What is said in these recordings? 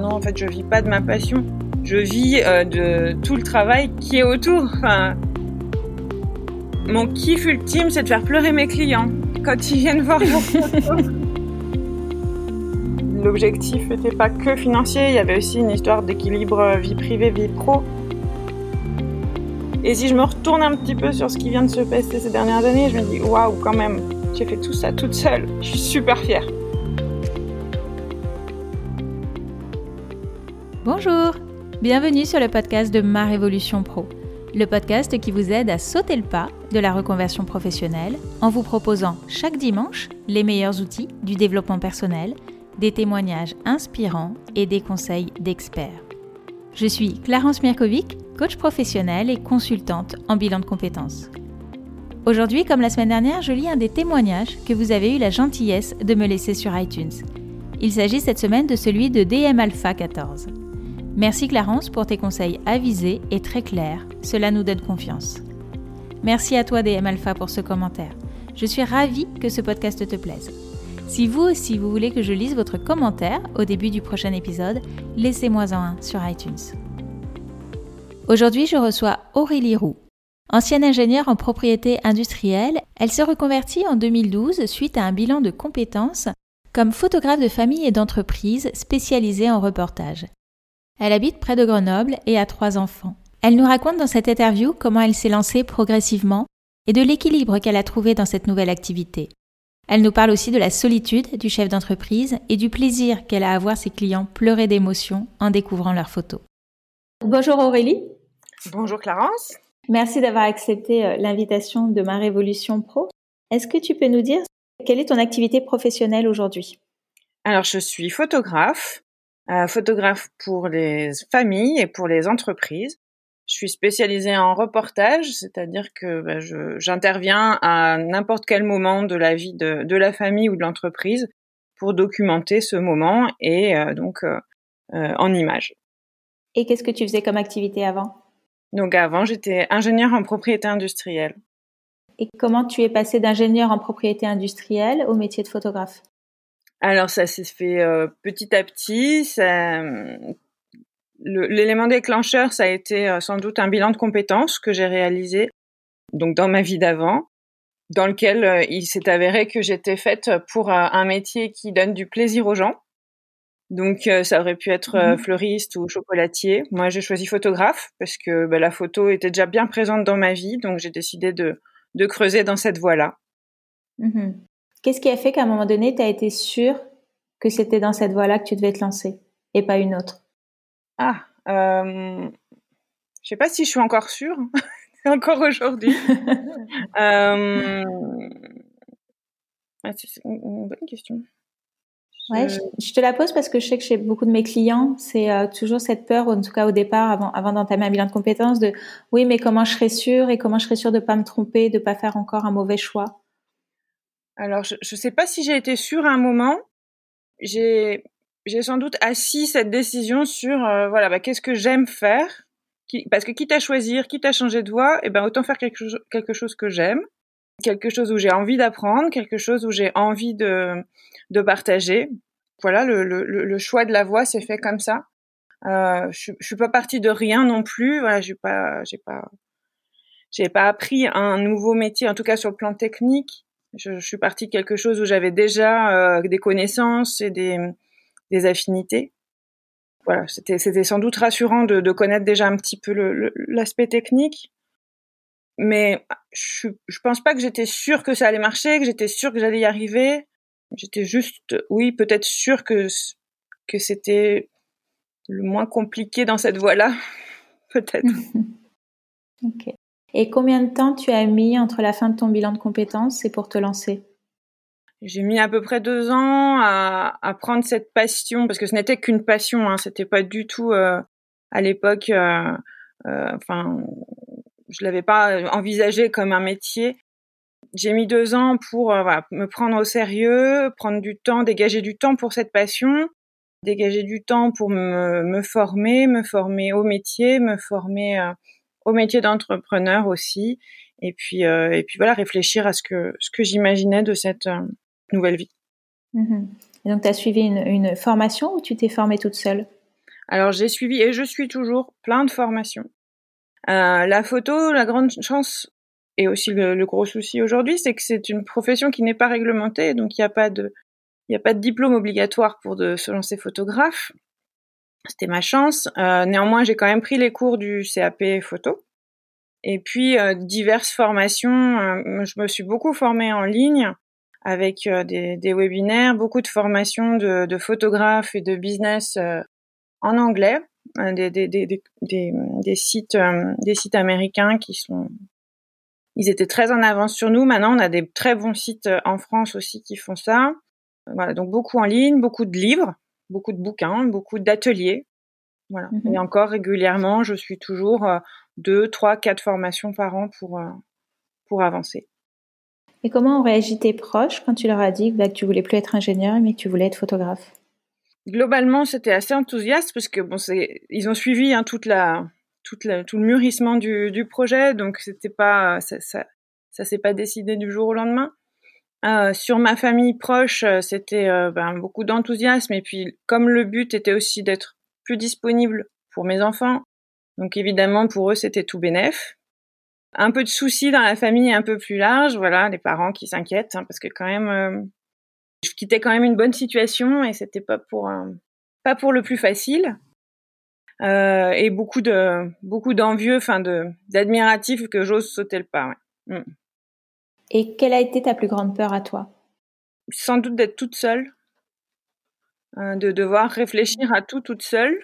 non, en fait, je vis pas de ma passion. Je vis euh, de tout le travail qui est autour. Enfin, mon kiff ultime, c'est de faire pleurer mes clients quand ils viennent voir mon photo. L'objectif n'était pas que financier, il y avait aussi une histoire d'équilibre vie privée, vie pro. Et si je me retourne un petit peu sur ce qui vient de se passer ces dernières années, je me dis waouh, quand même, j'ai fait tout ça toute seule. Je suis super fière. Bonjour, bienvenue sur le podcast de Ma Révolution Pro, le podcast qui vous aide à sauter le pas de la reconversion professionnelle en vous proposant chaque dimanche les meilleurs outils du développement personnel, des témoignages inspirants et des conseils d'experts. Je suis Clarence Mirkovic, coach professionnelle et consultante en bilan de compétences. Aujourd'hui, comme la semaine dernière, je lis un des témoignages que vous avez eu la gentillesse de me laisser sur iTunes. Il s'agit cette semaine de celui de DM Alpha 14. Merci Clarence pour tes conseils avisés et très clairs, cela nous donne confiance. Merci à toi DM Alpha pour ce commentaire. Je suis ravie que ce podcast te plaise. Si vous aussi vous voulez que je lise votre commentaire au début du prochain épisode, laissez-moi en un sur iTunes. Aujourd'hui, je reçois Aurélie Roux. Ancienne ingénieure en propriété industrielle, elle se reconvertit en 2012 suite à un bilan de compétences comme photographe de famille et d'entreprise spécialisée en reportage. Elle habite près de Grenoble et a trois enfants. Elle nous raconte dans cette interview comment elle s'est lancée progressivement et de l'équilibre qu'elle a trouvé dans cette nouvelle activité. Elle nous parle aussi de la solitude du chef d'entreprise et du plaisir qu'elle a à voir ses clients pleurer d'émotion en découvrant leurs photos. Bonjour Aurélie. Bonjour Clarence. Merci d'avoir accepté euh, l'invitation de ma Révolution Pro. Est-ce que tu peux nous dire quelle est ton activité professionnelle aujourd'hui? Alors, je suis photographe photographe pour les familles et pour les entreprises. Je suis spécialisée en reportage, c'est-à-dire que bah, j'interviens à n'importe quel moment de la vie de, de la famille ou de l'entreprise pour documenter ce moment et euh, donc euh, euh, en images. Et qu'est-ce que tu faisais comme activité avant? Donc avant, j'étais ingénieure en propriété industrielle. Et comment tu es passée d'ingénieur en propriété industrielle au métier de photographe? Alors ça s'est fait euh, petit à petit. L'élément déclencheur, ça a été euh, sans doute un bilan de compétences que j'ai réalisé donc dans ma vie d'avant, dans lequel euh, il s'est avéré que j'étais faite pour un métier qui donne du plaisir aux gens. Donc ça aurait pu être mmh fleuriste ou chocolatier. Moi j'ai choisi photographe parce que bah, la photo était déjà bien présente dans ma vie, donc j'ai décidé de, de creuser dans cette voie-là. Mmh Qu'est-ce qui a fait qu'à un moment donné, tu as été sûre que c'était dans cette voie-là que tu devais te lancer et pas une autre? Ah, euh, je sais pas si je suis encore sûre, encore aujourd'hui. euh, c'est une bonne question. Ouais, je, te la pose parce que je sais que chez beaucoup de mes clients, c'est euh, toujours cette peur, en tout cas au départ, avant, avant d'entamer un bilan de compétences, de oui, mais comment je serai sûre et comment je serai sûre de pas me tromper, de pas faire encore un mauvais choix? Alors, je ne sais pas si j'ai été sûre à un moment. J'ai sans doute assis cette décision sur euh, voilà bah, qu'est-ce que j'aime faire parce que quitte à choisir quitte à changer de voie eh ben autant faire quelque, quelque chose que j'aime quelque chose où j'ai envie d'apprendre quelque chose où j'ai envie de de partager. Voilà le, le, le choix de la voie s'est fait comme ça. Euh, je, je suis pas partie de rien non plus. Voilà j'ai pas j'ai pas j'ai pas appris un nouveau métier en tout cas sur le plan technique je, je suis partie de quelque chose où j'avais déjà euh, des connaissances et des, des affinités. Voilà, c'était c'était sans doute rassurant de, de connaître déjà un petit peu l'aspect technique, mais je je pense pas que j'étais sûre que ça allait marcher, que j'étais sûre que j'allais y arriver. J'étais juste, oui, peut-être sûre que que c'était le moins compliqué dans cette voie-là, peut-être. ok. Et combien de temps tu as mis entre la fin de ton bilan de compétences et pour te lancer? J'ai mis à peu près deux ans à, prendre cette passion, parce que ce n'était qu'une passion, hein, c'était pas du tout euh, à l'époque, euh, euh, enfin, je l'avais pas envisagé comme un métier. J'ai mis deux ans pour euh, me prendre au sérieux, prendre du temps, dégager du temps pour cette passion, dégager du temps pour me, me former, me former au métier, me former euh, au métier d'entrepreneur aussi, et puis euh, et puis voilà réfléchir à ce que ce que j'imaginais de cette euh, nouvelle vie. Mmh et donc tu as suivi une, une, formation ou tu t'es formée toute seule? Alors j'ai suivi et je suis toujours plein de formations. Euh, la photo, la grande chance et aussi le, gros souci aujourd'hui, c'est que c'est une profession qui n'est pas réglementée, donc il n'y a pas de, il a pas de diplôme obligatoire pour de, se lancer photographe. C'était ma chance. Euh, néanmoins, j'ai quand même pris les cours du CAP photo. Et puis euh, diverses formations. Euh, je me suis beaucoup formée en ligne avec des, webinaires, beaucoup de formations de, photographes et de business en anglais, des, des, sites des sites américains qui sont ils étaient très en avance sur nous. Maintenant, on a des très bons sites en France aussi qui font ça. Voilà, donc beaucoup en ligne, beaucoup de livres, beaucoup de bouquins, beaucoup d'ateliers. Voilà. Mm-hmm. Et encore régulièrement, je suis toujours deux, trois, quatre formations par an pour, euh, pour avancer. Et comment ont réagi tes proches quand tu leur as dit bah, que tu voulais plus être ingénieur mais que tu voulais être photographe? Globalement, c'était assez enthousiaste parce que bon, ils ont suivi hein, toute la, toute la, tout le mûrissement du, du projet, donc c'était pas, ça, ça, ça s'est pas décidé du jour au lendemain. Euh, sur ma famille proche, euh, c'était euh, ben, beaucoup d'enthousiasme et puis comme le but était aussi d'être plus disponible pour mes enfants, donc évidemment, pour eux, c'était tout bénef. Un peu de soucis dans la famille un peu plus large, voilà, les parents qui s'inquiètent, hein, parce que quand même, euh, je quittais quand même une bonne situation et c'était pas pour pas pour le plus facile. Et beaucoup de beaucoup d'envieux, enfin de d'admiratifs que j'ose sauter le pas. Ouais. Mm. Et quelle a été ta plus grande peur à toi? Sans doute d'être toute seule, de devoir réfléchir à tout toute seule.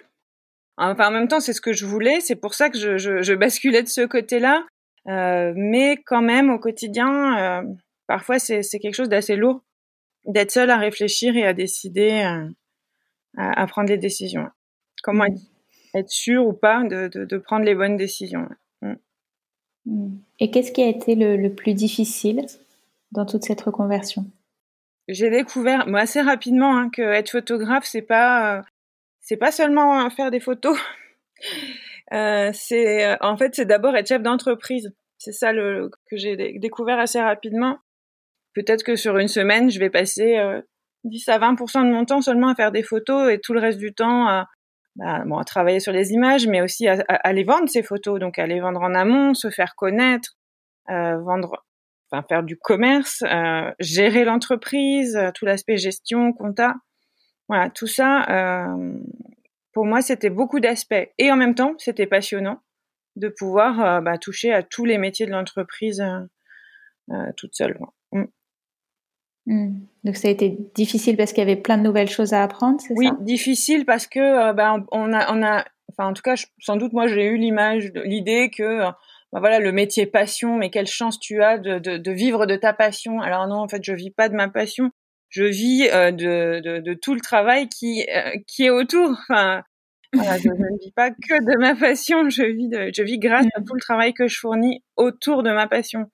Enfin, en même temps, c'est ce que je voulais. C'est pour ça que je, je, je basculais de ce côté-là. Euh, mais quand même, au quotidien, euh, parfois, c'est quelque chose d'assez lourd d'être seul à réfléchir et à décider, euh, à, à, prendre des décisions. Comment être, être sûr ou pas de, de, de, prendre les bonnes décisions. Mm. Et qu'est-ce qui a été le, plus difficile dans toute cette reconversion? J'ai découvert, moi, assez rapidement, hein, que être photographe, c'est pas c'est pas seulement faire des photos. Euh, c'est en fait c'est d'abord être chef d'entreprise. C'est ça que j'ai découvert assez rapidement. Peut-être que sur une semaine, je vais passer euh, 10 à 20% de mon temps seulement à faire des photos et tout le reste du temps à, bah, bon, à travailler sur les images, mais aussi à, à, les vendre ces photos, donc à les vendre en amont, se faire connaître, euh, vendre, enfin faire du commerce, euh, gérer l'entreprise, tout l'aspect gestion, compta. Voilà, tout ça, euh, pour moi, c'était beaucoup d'aspects. Et en même temps, c'était passionnant de pouvoir euh, bah, toucher à tous les métiers de l'entreprise euh, toute seule. Mm. Donc ça a été difficile parce qu'il y avait plein de nouvelles choses à apprendre, c'est oui, ça? Oui, difficile parce que bah, on a, on a, enfin en tout cas, sans doute moi j'ai eu l'image, l'idée que bah, voilà le métier passion, mais quelle chance tu as de, de, de, vivre de ta passion. Alors non, en fait, je vis pas de ma passion je vis euh, de, de, de, tout le travail qui, euh, qui est autour. Enfin, voilà, je, ne vis pas que de ma passion, je vis, de, je vis grâce à mm. tout le travail que je fournis autour de ma passion.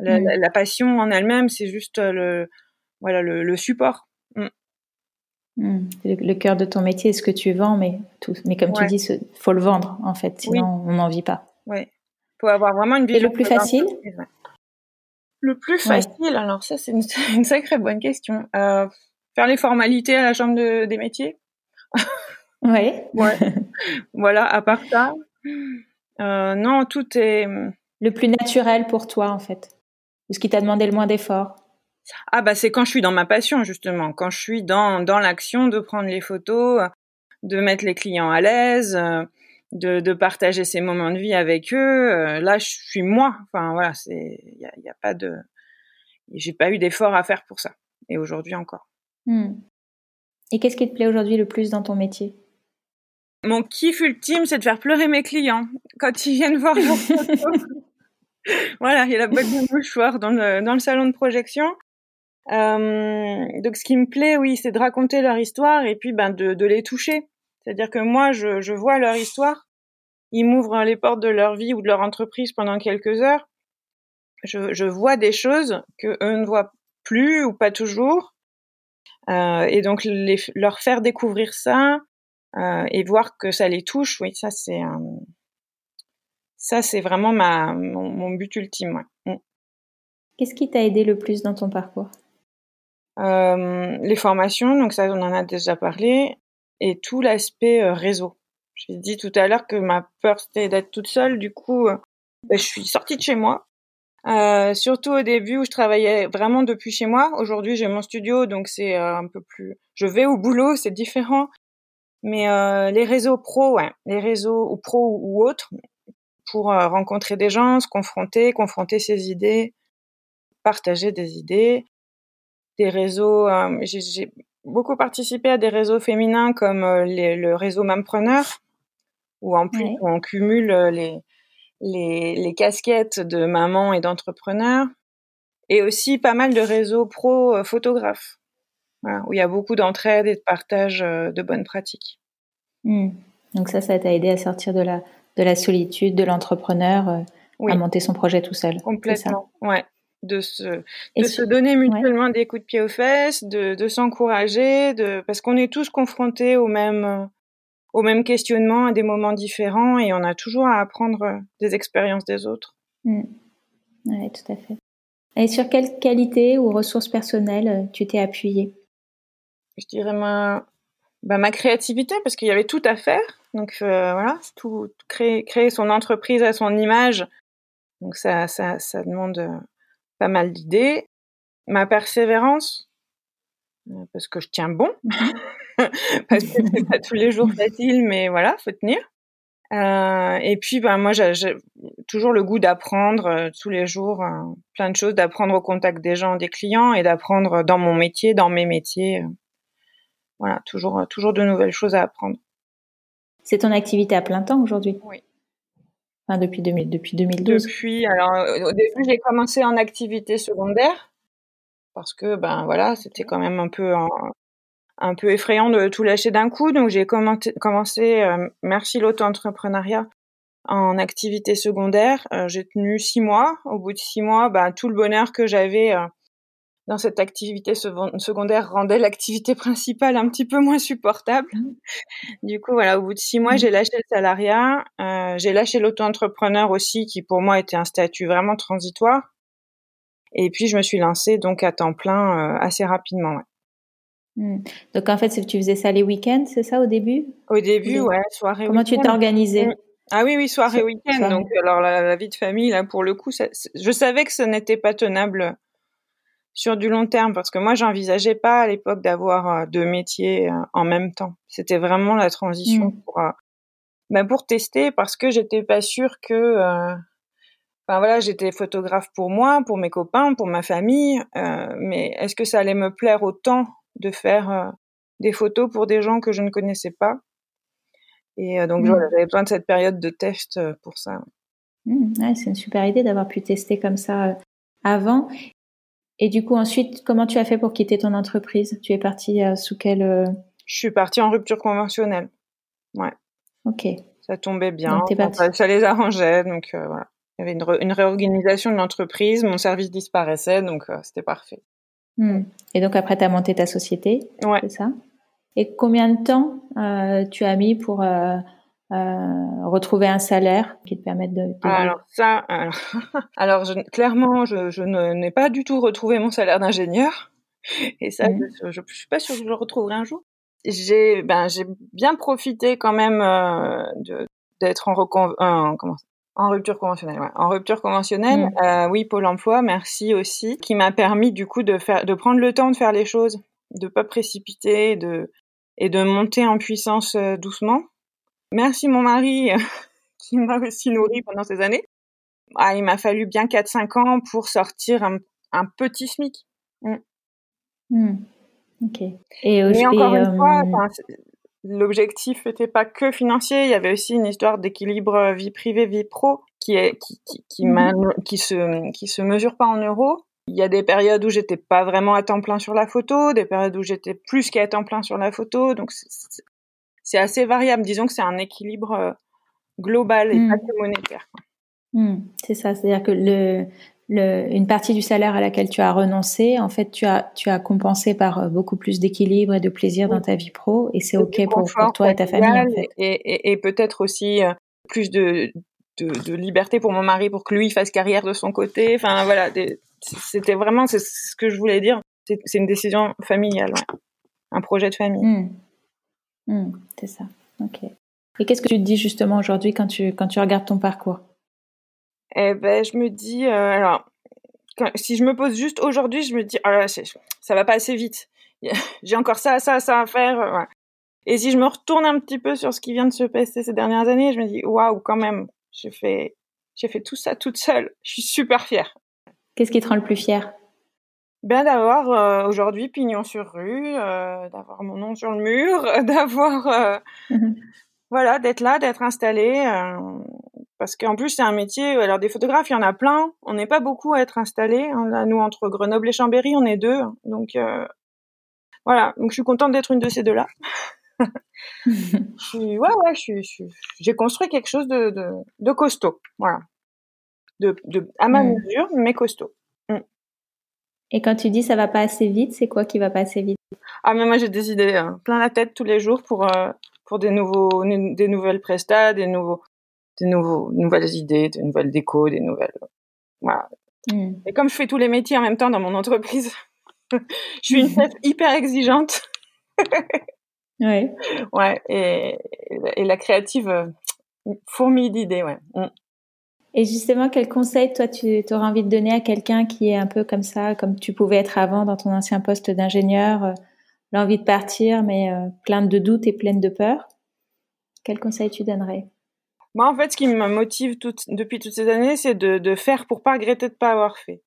La, mm. la, passion en elle-même, c'est juste le, voilà, le, le support. Mm. Le, cœur de ton métier, ce que tu vends, mais tout. Mais comme tu dis, faut le vendre en fait, sinon on n'en vit pas. Ouais. Faut avoir vraiment une vision. Et le plus facile le plus facile, alors ça c'est une, sacrée bonne question. Euh, faire les formalités à la chambre de, des métiers. Oui. ouais. voilà, à part ça. Euh, non, tout est... Le plus naturel pour toi en fait. Ce qui t'a demandé le moins d'efforts. Ah bah c'est quand je suis dans ma passion justement, quand je suis dans, dans l'action de prendre les photos, de mettre les clients à l'aise, de, de, partager ces moments de vie avec eux. Euh, là, je suis moi. Enfin voilà, c'est il y a, y a, pas de, j'ai pas eu d'effort à faire pour ça. Et aujourd'hui encore. Hmm. Et qu'est-ce qui te plaît aujourd'hui le plus dans ton métier? Mon kiff ultime, c'est de faire pleurer mes clients quand ils viennent voir vos photos. Voilà, il y a la boîte de mouchoirs dans le salon de projection. Euh, donc ce qui me plaît, oui, c'est de raconter leur histoire et puis ben de, les toucher c'est-à-dire que moi, je, vois leur histoire, ils m'ouvrent les portes de leur vie ou de leur entreprise pendant quelques heures. Je, vois des choses que eux ne voient plus ou pas toujours. Euh, et donc les, leur faire découvrir ça euh, et voir que ça les touche, oui, ça c'est ça c'est vraiment ma mon, mon but ultime. Ouais. Mm. Qu'est-ce qui t'a aidé le plus dans ton parcours? Euh, Les formations, donc ça on en a déjà parlé et tout l'aspect réseau. J'ai dit tout à l'heure que ma peur c'était d'être toute seule. Du coup, ben, je suis sortie de chez moi. Euh, surtout au début où je travaillais vraiment depuis chez moi. Aujourd'hui, j'ai mon studio, donc c'est un peu plus. Je vais au boulot, c'est différent. Mais euh, les réseaux pro, ouais, les réseaux ou pro ou autres, pour euh, rencontrer des gens, se confronter, confronter ses idées, partager des idées. Des réseaux, euh, j'ai beaucoup participé à des réseaux féminins comme les, le réseau Mampreneur, où en plus on cumule les, les, les casquettes de maman et d'entrepreneur, et aussi pas mal de réseaux pro photographes où il y a beaucoup d'entraide et de partage euh, de bonnes pratiques. Hmm. Donc ça, ça t'a aidé à sortir de la, de la solitude, de l'entrepreneur, euh, à monter son projet tout seul. Complètement, ouais. De se, de se donner mutuellement des coups de pied aux fesses, de, de s'encourager, de, parce qu'on est tous confrontés au même, au même questionnement à des moments différents et on a toujours à apprendre des expériences des autres. Hmm. Oui, tout à fait. Et sur quelle qualité ou ressources personnelles euh, tu t'es appuyé je dirais ma, bah, ma créativité parce qu'il y avait tout à faire. Donc euh, voilà, tout créer, créer son entreprise à son image. Donc ça, ça, demande euh, pas mal d'idées. Ma persévérance, euh, parce que je tiens bon, parce que c'est pas tous les jours facile, mais voilà, faut tenir. Et puis, ben moi, j'ai toujours le goût d'apprendre tous les jours plein de choses, d'apprendre au contact des gens, des clients, et d'apprendre dans mon métier, dans mes métiers voilà, toujours, toujours de nouvelles choses à apprendre. C'est ton activité à plein temps aujourd'hui? Oui. Enfin, depuis, 2000, depuis 2012 Depuis, alors au début, j'ai commencé en activité secondaire parce que, ben voilà, c'était quand même un peu, un, peu effrayant de tout lâcher d'un coup. Donc j'ai commencé, commencé euh, merci l'auto-entrepreneuriat, en activité secondaire. Euh, j'ai tenu six mois. Au bout de six mois, ben, tout le bonheur que j'avais euh, dans cette activité secondaire rendait l'activité principale un petit peu moins supportable. Mmh. Du coup, voilà, au bout de six mois, mmh. j'ai lâché le salariat, euh, j'ai lâché l'auto-entrepreneur aussi, qui pour moi était un statut vraiment transitoire. Et puis, je me suis lancée donc à temps plein euh, assez rapidement. Mmh. Donc, en fait, tu faisais ça les week-ends, c'est ça au début? Au début, ouais, soirée. Comment tu t'es organisée ah oui, oui, soirée, week-end. Donc, alors la, vie de famille, là, pour le coup, je savais que ce n'était pas tenable sur du long terme parce que moi j'envisageais pas à l'époque d'avoir euh, deux métiers euh, en même temps. C'était vraiment la transition mmh. pour euh, ben pour tester parce que j'étais pas sûre que enfin voilà, j'étais photographe pour moi, pour mes copains, pour ma famille, mais est-ce que ça allait me plaire autant de faire des photos pour des gens que je ne connaissais pas? Et donc mmh. j'avais besoin de cette période de test pour ça. Mmh. c'est une super idée d'avoir pu tester comme ça avant. Et du coup, ensuite, comment tu as fait pour quitter ton entreprise? Tu es partie euh, sous quelle euh, Je suis partie en rupture conventionnelle. Ouais. Ok. Ça tombait bien. ça, les arrangeait. Donc euh, voilà. Il y avait une, réorganisation de l'entreprise. Mon service disparaissait. Donc c'était parfait. Hmm. Et donc après, tu as monté ta société. Ouais. C'est ça? Et combien de temps tu as mis pour euh, retrouver un salaire qui te permette de, alors ça alors, je, clairement je, je n'ai pas du tout retrouvé mon salaire d'ingénieur et ça mmh. je, je, suis pas sûre que je le retrouverai un jour j'ai ben j'ai bien profité quand même euh, d'être en, recon, en, comment, en rupture conventionnelle ouais. en rupture conventionnelle mmh. euh, oui Pôle Emploi merci aussi qui m'a permis du coup de faire de prendre le temps de faire les choses de pas précipiter de et de monter en puissance euh, doucement Merci mon mari qui m'a aussi nourri pendant ces années. Ah, il m'a fallu bien 4-5 ans pour sortir un, petit SMIC. Mm. Mm. Ok. Et Mais encore une fois, euh, l'objectif n'était pas que financier, il y avait aussi une histoire d'équilibre vie privée, vie pro qui, est, qui, qui, qui, mm. qui, se, qui se mesure pas en euros. Il y a des périodes où j'étais pas vraiment à temps plein sur la photo, des périodes où j'étais plus qu'à temps plein sur la photo. Donc c'est assez variable. Disons que c'est un équilibre euh, global et hmm. pas que monétaire. Hmm. c'est ça, c'est-à-dire que le, le, une partie du salaire à laquelle tu as renoncé, en fait, tu as, tu as compensé par euh, beaucoup plus d'équilibre et de plaisir dans ta vie pro, et c'est ok pour, toi et ta famille. En fait. Et, et, et peut-être aussi euh, plus de, de, de, liberté pour mon mari pour que lui fasse carrière de son côté. Enfin voilà, c'était vraiment ce que je voulais dire. C'est une décision familiale, ouais. un projet de famille. Hmm. Hmm, c'est ça. Ok. Et qu'est-ce que tu te dis justement aujourd'hui quand tu, quand tu regardes ton parcours? Eh ben, je me dis, euh, alors, si je me pose juste aujourd'hui, je me dis, oh là, ça va pas assez vite. J'ai encore ça, ça, ça à faire. Et si je me retourne un petit peu sur ce qui vient de se passer ces dernières années, je me dis, waouh, quand même, j'ai fait, j'ai fait tout ça toute seule. Je suis super fière. Qu'est-ce qui te rend le plus fière? Ben d'avoir euh, aujourd'hui pignon sur rue, euh, d'avoir mon nom sur le mur, d'avoir euh, mhm. voilà, d'être là, d'être installé parce qu'en plus c'est un métier alors des photographes, il y en a plein, on n'est pas beaucoup à être installés. Hein. là nous entre Grenoble et Chambéry, on est deux. Donc voilà, donc je suis contente d'être une de ces deux-là. je suis ouais ouais, je j'ai construit quelque chose de, de, de costaud, voilà. De, de à ma mesure, mais costaud. Et quand tu dis ça va pas assez vite, c'est quoi qui va pas assez vite? Ah mais moi j'ai des idées hein. plein la tête tous les jours pour euh, pour des nouveaux des nouvelles prestats, des nouveaux des nouveaux nouvelles idées, des nouvelles décos, des nouvelles voilà. Hmm. Et comme je fais tous les métiers en même temps dans mon entreprise, je suis une chef hyper exigeante. ouais. Ouais et, et la créative euh, fourmille d'idées, ouais. Hmm. Et justement, quel conseil, toi, tu aurais envie de donner à quelqu'un qui est un peu comme ça, comme tu pouvais être avant dans ton ancien poste d'ingénieur, euh, l'envie de partir, mais euh, plein de doutes et pleine de peur? Quel conseil tu donnerais? Moi, en fait, ce qui me motive depuis toutes ces années, c'est de, faire pour pas regretter de pas avoir fait.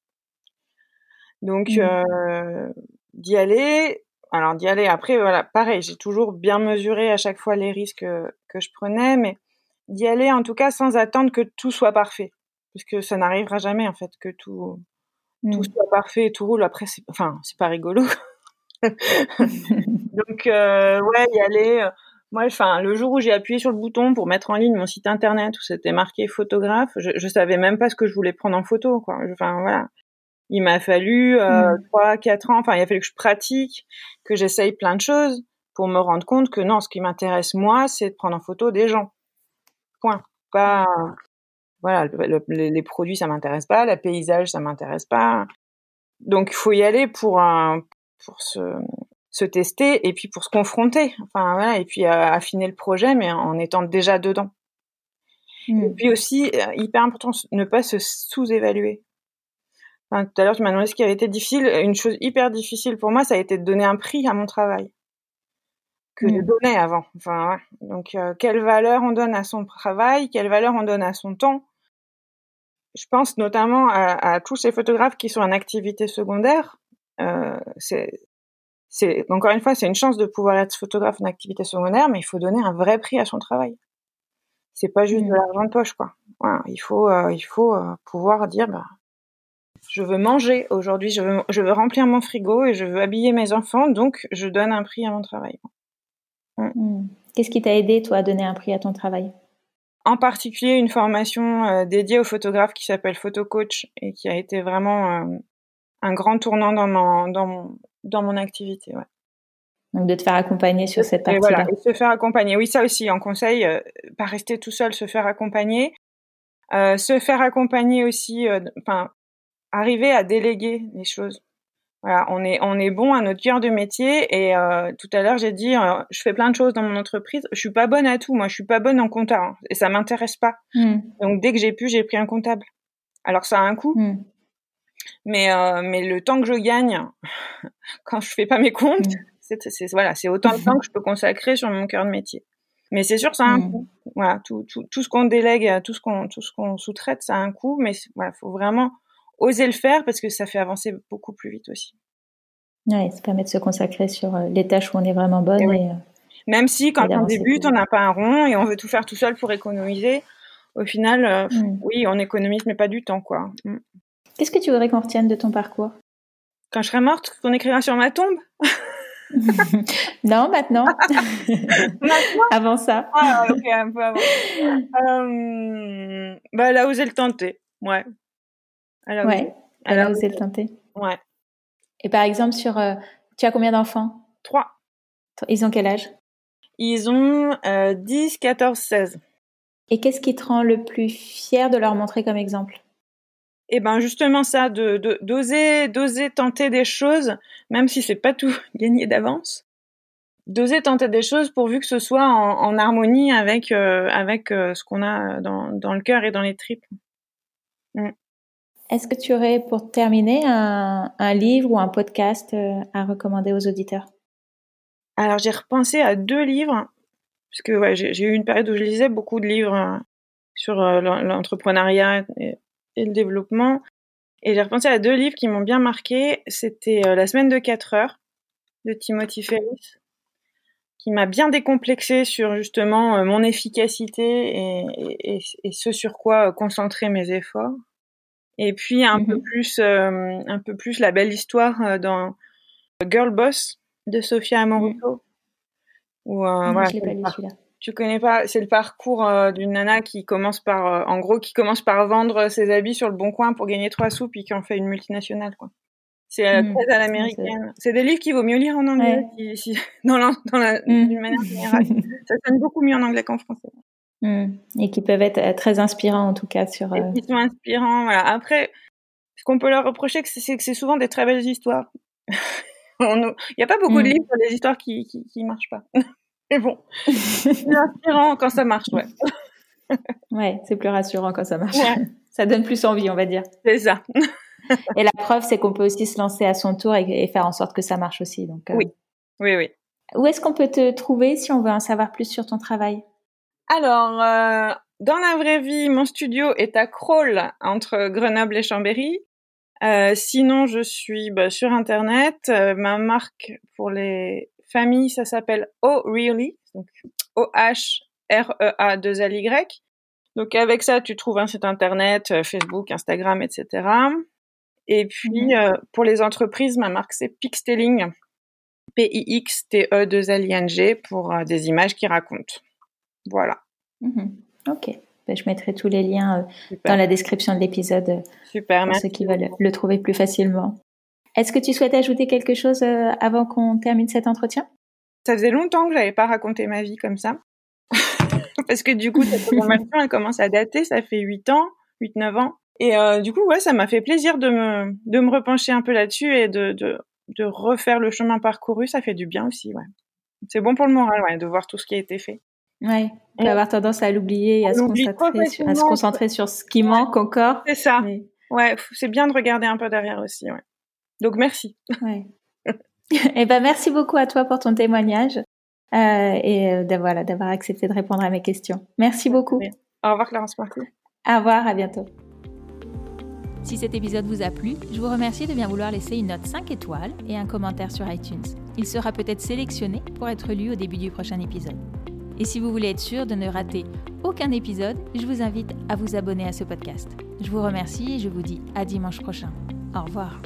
Donc, mmh. euh, d'y aller. Alors, d'y aller. Après, voilà, pareil, j'ai toujours bien mesuré à chaque fois les risques que je prenais, mais d'y aller en tout cas sans attendre que tout soit parfait. Parce que ça n'arrivera jamais en fait que tout tout mm. soit parfait et tout roule. Après c'est enfin c'est pas rigolo. Donc euh, ouais y aller euh, moi enfin le jour où j'ai appuyé sur le bouton pour mettre en ligne mon site internet où c'était marqué photographe je, je savais même pas ce que je voulais prendre en photo quoi. Enfin voilà. Il m'a fallu euh, mm. trois quatre ans enfin il a fallu que je pratique que j'essaye plein de choses pour me rendre compte que non ce qui m'intéresse moi c'est de prendre en photo des gens Point. Pas voilà, les produits ça m'intéresse pas, le paysage ça m'intéresse pas. Donc il faut y aller pour un, pour se, se tester et puis pour se confronter. Enfin voilà, et puis euh, affiner le projet, mais en étant déjà dedans. Et mmh. puis aussi euh, hyper important, ne pas se sous-évaluer. Enfin, tout à l'heure tu m'as demandé ce qui avait été difficile. Une chose hyper difficile pour moi, ça a été de donner un prix à mon travail que de mmh. donner avant. Enfin, Donc, euh, quelle valeur on donne à son travail, quelle valeur on donne à son temps. Je pense notamment à, tous ces photographes qui sont en activité secondaire. Euh, c'est, c'est encore une fois, c'est une chance de pouvoir être photographe en activité secondaire, mais il faut donner un vrai prix à son travail. C'est pas juste de mmh. l'argent de poche, quoi. Voilà, il faut, euh, il faut pouvoir dire, bah, je veux manger aujourd'hui, je veux, je veux remplir mon frigo et je veux habiller mes enfants, donc je donne un prix à mon travail. Mm. Qu'est-ce qui t'a aidé, toi, à donner un prix à ton travail? En particulier, une formation euh, dédiée aux photographes qui s'appelle Photo Coach et qui a été vraiment euh, un grand tournant dans mon, dans mon, dans mon activité. Ouais. Donc de te faire accompagner sur cette partie-là. Voilà, se faire accompagner. Oui, ça aussi, en conseil, euh, pas rester tout seul, se faire accompagner. se faire accompagner aussi, enfin, arriver à déléguer les choses. Voilà, on est on est bon à notre cœur de métier et euh, tout à l'heure j'ai dit euh, je fais plein de choses dans mon entreprise, je suis pas bonne à tout, moi je suis pas bonne en comptable hein, et ça m'intéresse pas. Hmm. Donc dès que j'ai pu, j'ai pris un comptable. Alors ça a un coût. Hmm. Mais euh, mais le temps que je gagne quand je fais pas mes comptes, hmm. c'est voilà, c'est autant de temps que je peux consacrer sur mon cœur de métier. Mais c'est sûr ça a un coût. Voilà, tout tout tout ce qu'on délègue, tout ce qu'on tout ce qu'on sous-traite, ça a un coût mais voilà, faut vraiment oser le faire parce que ça fait avancer beaucoup plus vite aussi. Oui, ça permet de se consacrer sur euh, les tâches où on est vraiment bonne. Et, euh, Même si quand on débute, on n'a pas un rond et on veut tout faire tout seul pour économiser, au final, euh, mm. oui, on économise, mais pas du temps, quoi. Mm. Qu'est-ce que tu voudrais qu'on retienne de ton parcours? Quand je serai morte, qu'on écrira sur ma tombe? Non, maintenant. maintenant? Avant ça. Ah, ok, un peu avant. bah, elle a osé le tenter. Ouais. Elle ouais, elle a osé le tenter. Ouais. Et par exemple, sur. Euh, tu as combien d'enfants? Trois. Ils ont quel âge? Ils ont 10, 14, 16. Et qu'est-ce qui te rend le plus fier de leur montrer comme exemple? Eh ben justement ça, de d'oser d'oser tenter des choses, même si c'est pas tout gagné d'avance. d'oser tenter des choses pourvu que ce soit en, harmonie avec avec ce qu'on a dans, dans le cœur et dans les tripes. Mm. Est-ce que tu aurais, pour terminer, un, livre ou un podcast à recommander aux auditeurs? Alors, j'ai repensé à deux livres, parce que j'ai eu une période où je lisais beaucoup de livres sur l'entrepreneuriat et, le développement. Et j'ai repensé à deux livres qui m'ont bien marqué. C'était La semaine de 4 heures de Timothy Ferris qui m'a bien décomplexé sur justement euh, mon efficacité et, ce sur quoi euh, concentrer mes efforts. Et puis un peu mhm. plus, euh, un peu plus la belle histoire dans Girl Boss de Sophia Amoruso. Mhm. voilà, je l'ai pas lu celui-là. Tu connais pas C'est le parcours d'une nana qui commence par, en gros, qui commence par vendre ses habits sur le bon coin pour gagner trois sous, puis qui en fait une multinationale, quoi. C'est euh, mmh. très à l'américaine. C'est des livres qu'il vaut mieux lire en anglais, dans la, dans la, mmh. d'une manière générale. ça sonne beaucoup mieux en anglais qu'en français. Mmh. Et qui peuvent être euh, très inspirants en tout cas sur. Euh... Ils sont inspirants. Voilà. Après, ce qu'on peut leur reprocher, c'est que c'est souvent des très belles histoires. Il n'y a pas beaucoup de livres sur des histoires qui qui, qui marchent pas. Mais bon, c'est inspirant quand ça marche, ouais. ouais, c'est plus rassurant quand ça marche. Ça donne plus envie, on va dire. C'est ça. et la preuve, c'est qu'on peut aussi se lancer à son tour et, faire en sorte que ça marche aussi. Donc, euh, Oui, oui, oui. Où est-ce qu'on peut te trouver si on veut en savoir plus sur ton travail? Alors, euh, dans la vraie vie, mon studio est à Crawl, entre Grenoble et Chambéry. Euh, sinon, je suis bah, sur Internet. ma marque pour les familles, ça s'appelle Oh Really, donc O-H-R-E-A-2-L-Y. Donc avec ça, tu trouves un site internet, Facebook, Instagram, etc. Et puis, mmh euh, pour les entreprises, ma marque, c'est Pixteling. P-I-X-T-E-2-L-I-N-G pour euh, des images qui racontent. Voilà. Mmh ok. Ben, je mettrai tous les liens euh, dans la description de l'épisode Super, pour ceux qui veulent le trouver plus facilement. Est-ce que tu souhaites ajouter quelque chose avant qu'on termine cet entretien? Ça faisait longtemps que j'avais pas raconté ma vie comme ça. Parce que du coup, cette conversation, elle commence à dater, ça fait 8 ans, 8-9 ans. Et euh, du coup, ouais, ça m'a fait plaisir de me, de me repencher un peu là-dessus et de, de, de, refaire le chemin parcouru. Ça fait du bien aussi, ouais. C'est bon pour le moral, ouais, de voir tout ce qui a été fait. Ouais, on peut avoir tendance à l'oublier et à se, concentrer sur, à se concentrer sur ce qui manque encore. C'est ça. Ouais, c'est bien de regarder un peu derrière aussi, ouais. Donc merci. Ouais. eh ben merci beaucoup à toi pour ton témoignage euh, et euh, d'avoir d'avoir accepté de répondre à mes questions. Merci beaucoup. Au revoir Clarence Marty. Au revoir, à bientôt. Si cet épisode vous a plu, je vous remercie de bien vouloir laisser une note 5 étoiles et un commentaire sur iTunes. Il sera peut-être sélectionné pour être lu au début du prochain épisode. Et si vous voulez être sûr de ne rater aucun épisode, je vous invite à vous abonner à ce podcast. Je vous remercie et je vous dis à dimanche prochain. Au revoir.